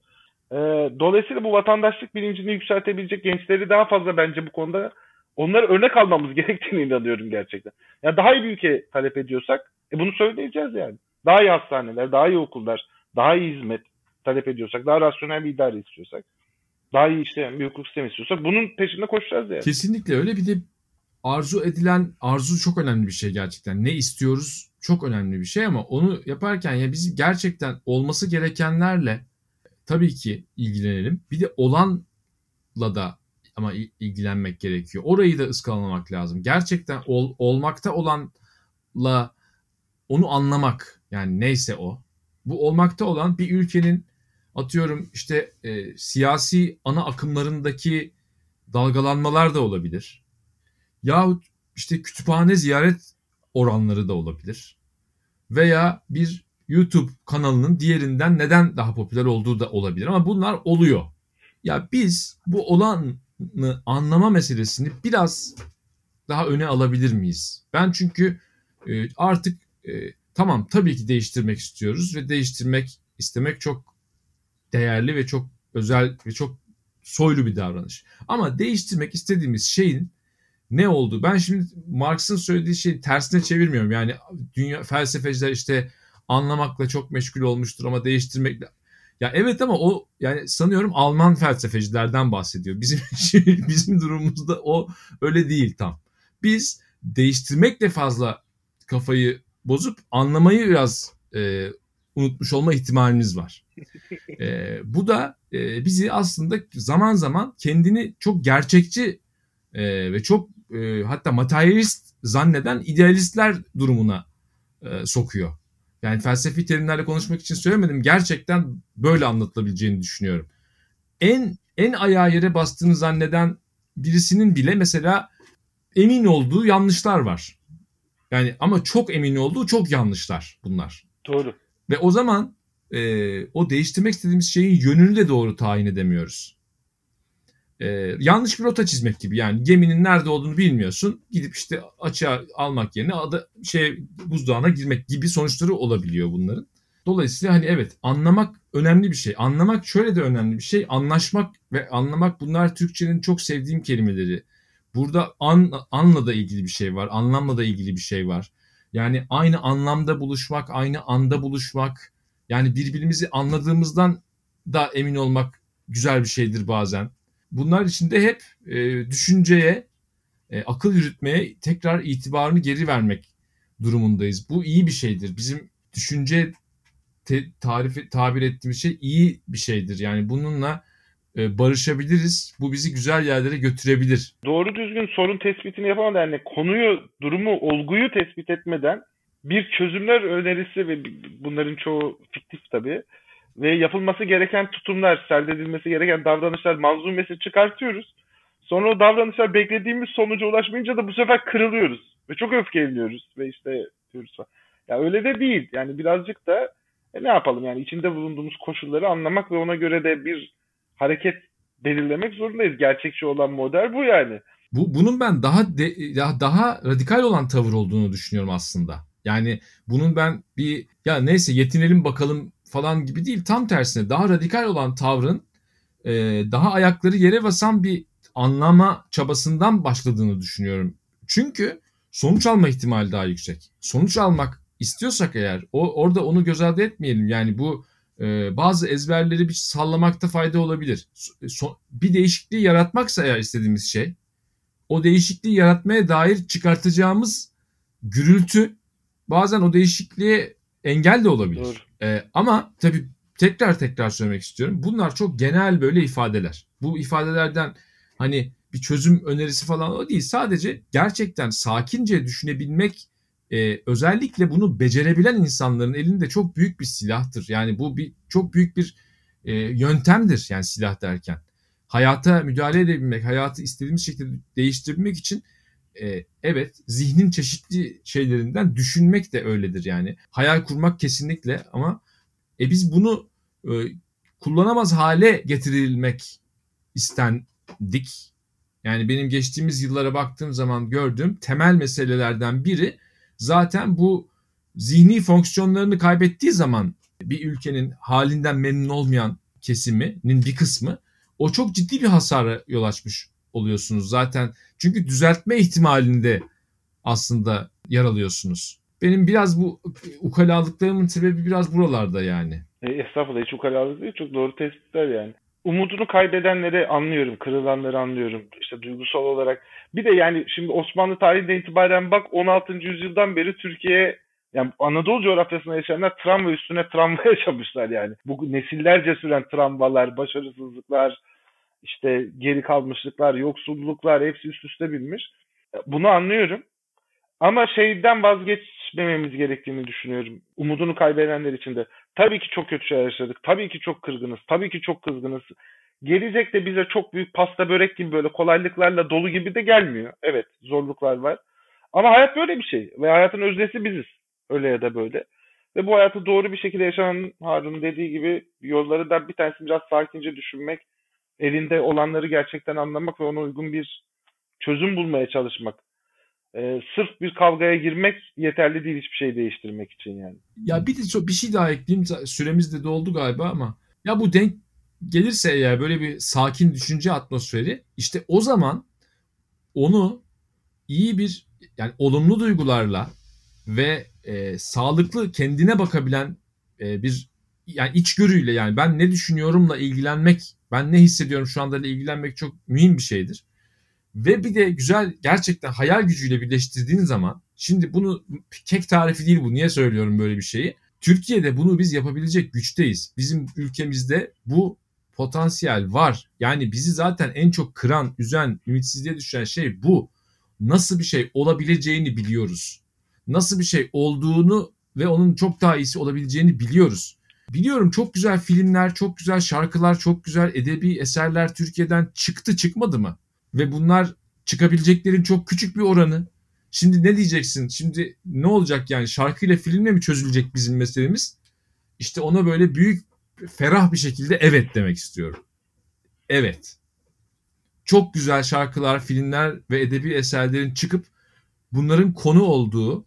Speaker 1: Ee, dolayısıyla bu vatandaşlık bilincini yükseltebilecek gençleri daha fazla bence bu konuda onları örnek almamız gerektiğini inanıyorum gerçekten. Yani daha iyi bir ülke talep ediyorsak e bunu söyleyeceğiz yani. Daha iyi hastaneler, daha iyi okullar, daha iyi hizmet talep ediyorsak, daha rasyonel bir idare istiyorsak, daha iyi işleyen bir hukuk sistemi istiyorsak bunun peşinde koşacağız yani.
Speaker 2: Kesinlikle öyle. Bir de arzu edilen arzu çok önemli bir şey gerçekten. Ne istiyoruz çok önemli bir şey ama onu yaparken ya biz gerçekten olması gerekenlerle tabii ki ilgilenelim. Bir de olanla da ama il- ilgilenmek gerekiyor. Orayı da ıskalamamak lazım. Gerçekten ol- olmakta olanla onu anlamak yani neyse o. Bu olmakta olan bir ülkenin atıyorum işte e, siyasi ana akımlarındaki dalgalanmalar da olabilir. Yahut işte kütüphane ziyaret oranları da olabilir. Veya bir YouTube kanalının diğerinden neden daha popüler olduğu da olabilir ama bunlar oluyor. Ya biz bu olanı anlama meselesini biraz daha öne alabilir miyiz? Ben çünkü e, artık e, tamam tabii ki değiştirmek istiyoruz ve değiştirmek istemek çok değerli ve çok özel ve çok soylu bir davranış. Ama değiştirmek istediğimiz şeyin ne oldu? Ben şimdi Marx'ın söylediği şeyi tersine çevirmiyorum. Yani dünya felsefeciler işte anlamakla çok meşgul olmuştur ama değiştirmekle ya evet ama o yani sanıyorum Alman felsefecilerden bahsediyor. Bizim bizim durumumuzda o öyle değil tam. Biz değiştirmekle fazla kafayı bozup anlamayı biraz e, unutmuş olma ihtimalimiz var. E, bu da e, bizi aslında zaman zaman kendini çok gerçekçi e, ve çok e, hatta materyalist zanneden idealistler durumuna e, sokuyor. Yani felsefi terimlerle konuşmak için söylemedim. Gerçekten böyle anlatılabileceğini düşünüyorum. En en ayağı yere bastığını zanneden birisinin bile mesela emin olduğu yanlışlar var. Yani ama çok emin olduğu çok yanlışlar bunlar.
Speaker 1: Doğru.
Speaker 2: Ve o zaman e, o değiştirmek istediğimiz şeyin yönünü de doğru tayin edemiyoruz. E, yanlış bir rota çizmek gibi yani geminin nerede olduğunu bilmiyorsun. Gidip işte açığa almak yerine adı, şey buzdağına girmek gibi sonuçları olabiliyor bunların. Dolayısıyla hani evet anlamak önemli bir şey. Anlamak şöyle de önemli bir şey. Anlaşmak ve anlamak bunlar Türkçenin çok sevdiğim kelimeleri. Burada an, anla da ilgili bir şey var. Anlamla da ilgili bir şey var. Yani aynı anlamda buluşmak, aynı anda buluşmak. Yani birbirimizi anladığımızdan da emin olmak güzel bir şeydir bazen. Bunlar içinde hep e, düşünceye, e, akıl yürütmeye tekrar itibarını geri vermek durumundayız. Bu iyi bir şeydir. Bizim düşünce te, tarif tabir ettiğimiz şey iyi bir şeydir. Yani bununla barışabiliriz. Bu bizi güzel yerlere götürebilir.
Speaker 1: Doğru düzgün sorun tespitini yapamadan yani konuyu, durumu, olguyu tespit etmeden bir çözümler önerisi ve bunların çoğu fiktif tabii ve yapılması gereken tutumlar, serdedilmesi gereken davranışlar manzumesi çıkartıyoruz. Sonra o davranışlar beklediğimiz sonuca ulaşmayınca da bu sefer kırılıyoruz ve çok öfkeleniyoruz ve işte diyoruz falan. Ya öyle de değil. Yani birazcık da e ne yapalım yani içinde bulunduğumuz koşulları anlamak ve ona göre de bir hareket belirlemek zorundayız. Gerçekçi olan model bu yani.
Speaker 2: Bu bunun ben daha de, daha radikal olan tavır olduğunu düşünüyorum aslında. Yani bunun ben bir ya neyse yetinelim bakalım falan gibi değil. Tam tersine daha radikal olan tavrın e, daha ayakları yere basan bir anlama çabasından başladığını düşünüyorum. Çünkü sonuç alma ihtimali daha yüksek. Sonuç almak istiyorsak eğer o orada onu göz ardı etmeyelim. Yani bu e, bazı ezberleri bir sallamakta fayda olabilir. So, bir değişikliği yaratmaksa eğer istediğimiz şey o değişikliği yaratmaya dair çıkartacağımız gürültü bazen o değişikliğe engel de olabilir. E, ama tabii tekrar tekrar söylemek istiyorum. Bunlar çok genel böyle ifadeler. Bu ifadelerden hani bir çözüm önerisi falan o değil. Sadece gerçekten sakince düşünebilmek e, özellikle bunu becerebilen insanların elinde çok büyük bir silahtır. Yani bu bir çok büyük bir e, yöntemdir yani silah derken. Hayata müdahale edebilmek, hayatı istediğimiz şekilde değiştirmek için e, evet zihnin çeşitli şeylerinden düşünmek de öyledir yani. Hayal kurmak kesinlikle ama e, biz bunu e, kullanamaz hale getirilmek istendik. Yani benim geçtiğimiz yıllara baktığım zaman gördüğüm temel meselelerden biri zaten bu zihni fonksiyonlarını kaybettiği zaman bir ülkenin halinden memnun olmayan kesiminin bir kısmı o çok ciddi bir hasara yol açmış oluyorsunuz zaten. Çünkü düzeltme ihtimalinde aslında yer alıyorsunuz. Benim biraz bu ukalalıklarımın sebebi biraz buralarda yani.
Speaker 1: E, estağfurullah hiç ukalalık değil çok doğru tespitler yani. Umudunu kaybedenleri anlıyorum, kırılanları anlıyorum. İşte duygusal olarak. Bir de yani şimdi Osmanlı tarihinde itibaren bak 16. yüzyıldan beri Türkiye yani Anadolu coğrafyasında yaşayanlar travma üstüne travma yaşamışlar yani. Bu nesillerce süren travmalar, başarısızlıklar, işte geri kalmışlıklar, yoksulluklar hepsi üst üste binmiş. Bunu anlıyorum. Ama şeyden vazgeçmememiz gerektiğini düşünüyorum. Umudunu kaybedenler için de. Tabii ki çok kötü şeyler yaşadık. Tabii ki çok kırgınız. Tabii ki çok kızgınız. Gelecek de bize çok büyük pasta börek gibi böyle kolaylıklarla dolu gibi de gelmiyor. Evet zorluklar var. Ama hayat böyle bir şey. Ve hayatın öznesi biziz. Öyle ya da böyle. Ve bu hayatı doğru bir şekilde yaşanan Harun'un dediği gibi yolları da bir tanesi biraz sakince düşünmek. Elinde olanları gerçekten anlamak ve ona uygun bir çözüm bulmaya çalışmak e, sırf bir kavgaya girmek yeterli değil hiçbir şey değiştirmek için yani.
Speaker 2: Ya bir de bir şey daha ekleyeyim. Süremiz de doldu galiba ama ya bu denk gelirse eğer böyle bir sakin düşünce atmosferi işte o zaman onu iyi bir yani olumlu duygularla ve e, sağlıklı kendine bakabilen e, bir yani içgörüyle yani ben ne düşünüyorumla ilgilenmek ben ne hissediyorum şu anda ile ilgilenmek çok mühim bir şeydir. Ve bir de güzel gerçekten hayal gücüyle birleştirdiğin zaman şimdi bunu kek tarifi değil bu niye söylüyorum böyle bir şeyi. Türkiye'de bunu biz yapabilecek güçteyiz. Bizim ülkemizde bu potansiyel var. Yani bizi zaten en çok kıran, üzen, ümitsizliğe düşen şey bu. nasıl bir şey olabileceğini biliyoruz. Nasıl bir şey olduğunu ve onun çok daha iyisi olabileceğini biliyoruz. Biliyorum çok güzel filmler, çok güzel şarkılar, çok güzel edebi eserler Türkiye'den çıktı çıkmadı mı? Ve bunlar çıkabileceklerin çok küçük bir oranı. Şimdi ne diyeceksin? Şimdi ne olacak yani şarkıyla filmle mi çözülecek bizim meselemiz? İşte ona böyle büyük ferah bir şekilde evet demek istiyorum. Evet. Çok güzel şarkılar, filmler ve edebi eserlerin çıkıp bunların konu olduğu,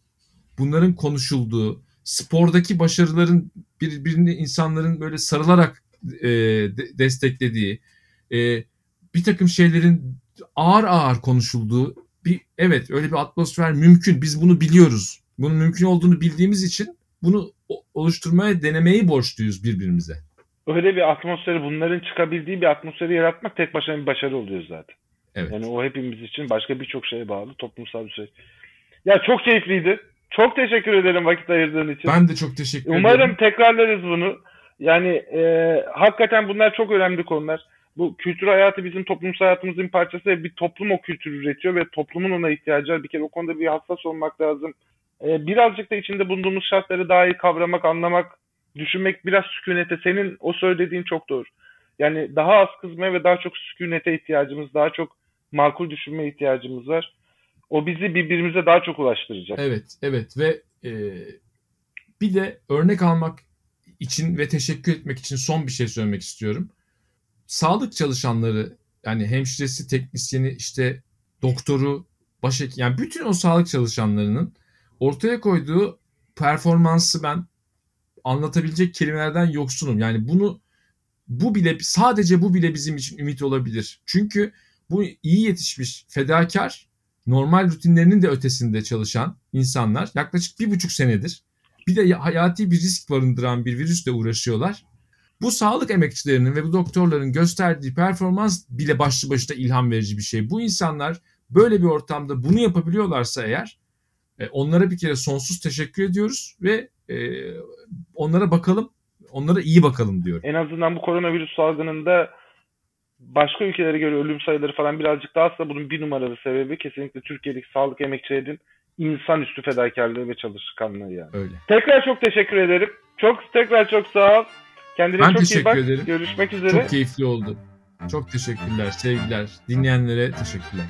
Speaker 2: bunların konuşulduğu, spordaki başarıların birbirini insanların böyle sarılarak e, de, desteklediği, e, bir takım şeylerin ağır ağır konuşulduğu bir evet öyle bir atmosfer mümkün. Biz bunu biliyoruz. Bunun mümkün olduğunu bildiğimiz için bunu oluşturmaya denemeyi borçluyuz birbirimize.
Speaker 1: Öyle bir atmosferi bunların çıkabildiği bir atmosferi yaratmak tek başına bir başarı oluyor zaten. Evet. Yani o hepimiz için başka birçok şeye bağlı toplumsal bir şey. Ya çok keyifliydi. Çok teşekkür ederim vakit ayırdığın için.
Speaker 2: Ben de çok teşekkür
Speaker 1: Umarım
Speaker 2: ederim.
Speaker 1: Umarım tekrarlarız bunu. Yani e, hakikaten bunlar çok önemli konular. Bu kültür hayatı bizim toplumsal hayatımızın parçası ve bir toplum o kültürü üretiyor ve toplumun ona ihtiyacı var. Bir kere o konuda bir hassas olmak lazım. E, birazcık da içinde bulunduğumuz şartları daha iyi kavramak, anlamak, düşünmek biraz sükunete. Senin o söylediğin çok doğru. Yani daha az kızmaya ve daha çok sükunete ihtiyacımız, daha çok makul düşünmeye ihtiyacımız var o bizi birbirimize daha çok ulaştıracak.
Speaker 2: Evet, evet ve e, bir de örnek almak için ve teşekkür etmek için son bir şey söylemek istiyorum. Sağlık çalışanları yani hemşiresi, teknisyeni, işte doktoru, başhekim yani bütün o sağlık çalışanlarının ortaya koyduğu performansı ben anlatabilecek kelimelerden yoksunum. Yani bunu bu bile sadece bu bile bizim için ümit olabilir. Çünkü bu iyi yetişmiş fedakar normal rutinlerinin de ötesinde çalışan insanlar yaklaşık bir buçuk senedir bir de hayati bir risk barındıran bir virüsle uğraşıyorlar. Bu sağlık emekçilerinin ve bu doktorların gösterdiği performans bile başlı başına ilham verici bir şey. Bu insanlar böyle bir ortamda bunu yapabiliyorlarsa eğer e, onlara bir kere sonsuz teşekkür ediyoruz ve e, onlara bakalım, onlara iyi bakalım diyorum.
Speaker 1: En azından bu koronavirüs salgınında başka ülkelere göre ölüm sayıları falan birazcık daha azsa bunun bir numaralı sebebi kesinlikle Türkiye'deki sağlık emekçilerinin insanüstü fedakarlığı ve çalışkanlığı yani.
Speaker 2: Öyle.
Speaker 1: Tekrar çok teşekkür ederim. Çok tekrar çok sağ ol. Kendine
Speaker 2: ben
Speaker 1: çok
Speaker 2: teşekkür
Speaker 1: iyi bak.
Speaker 2: Ederim.
Speaker 1: Görüşmek üzere.
Speaker 2: Çok keyifli oldu. Çok teşekkürler sevgiler. Dinleyenlere teşekkürler.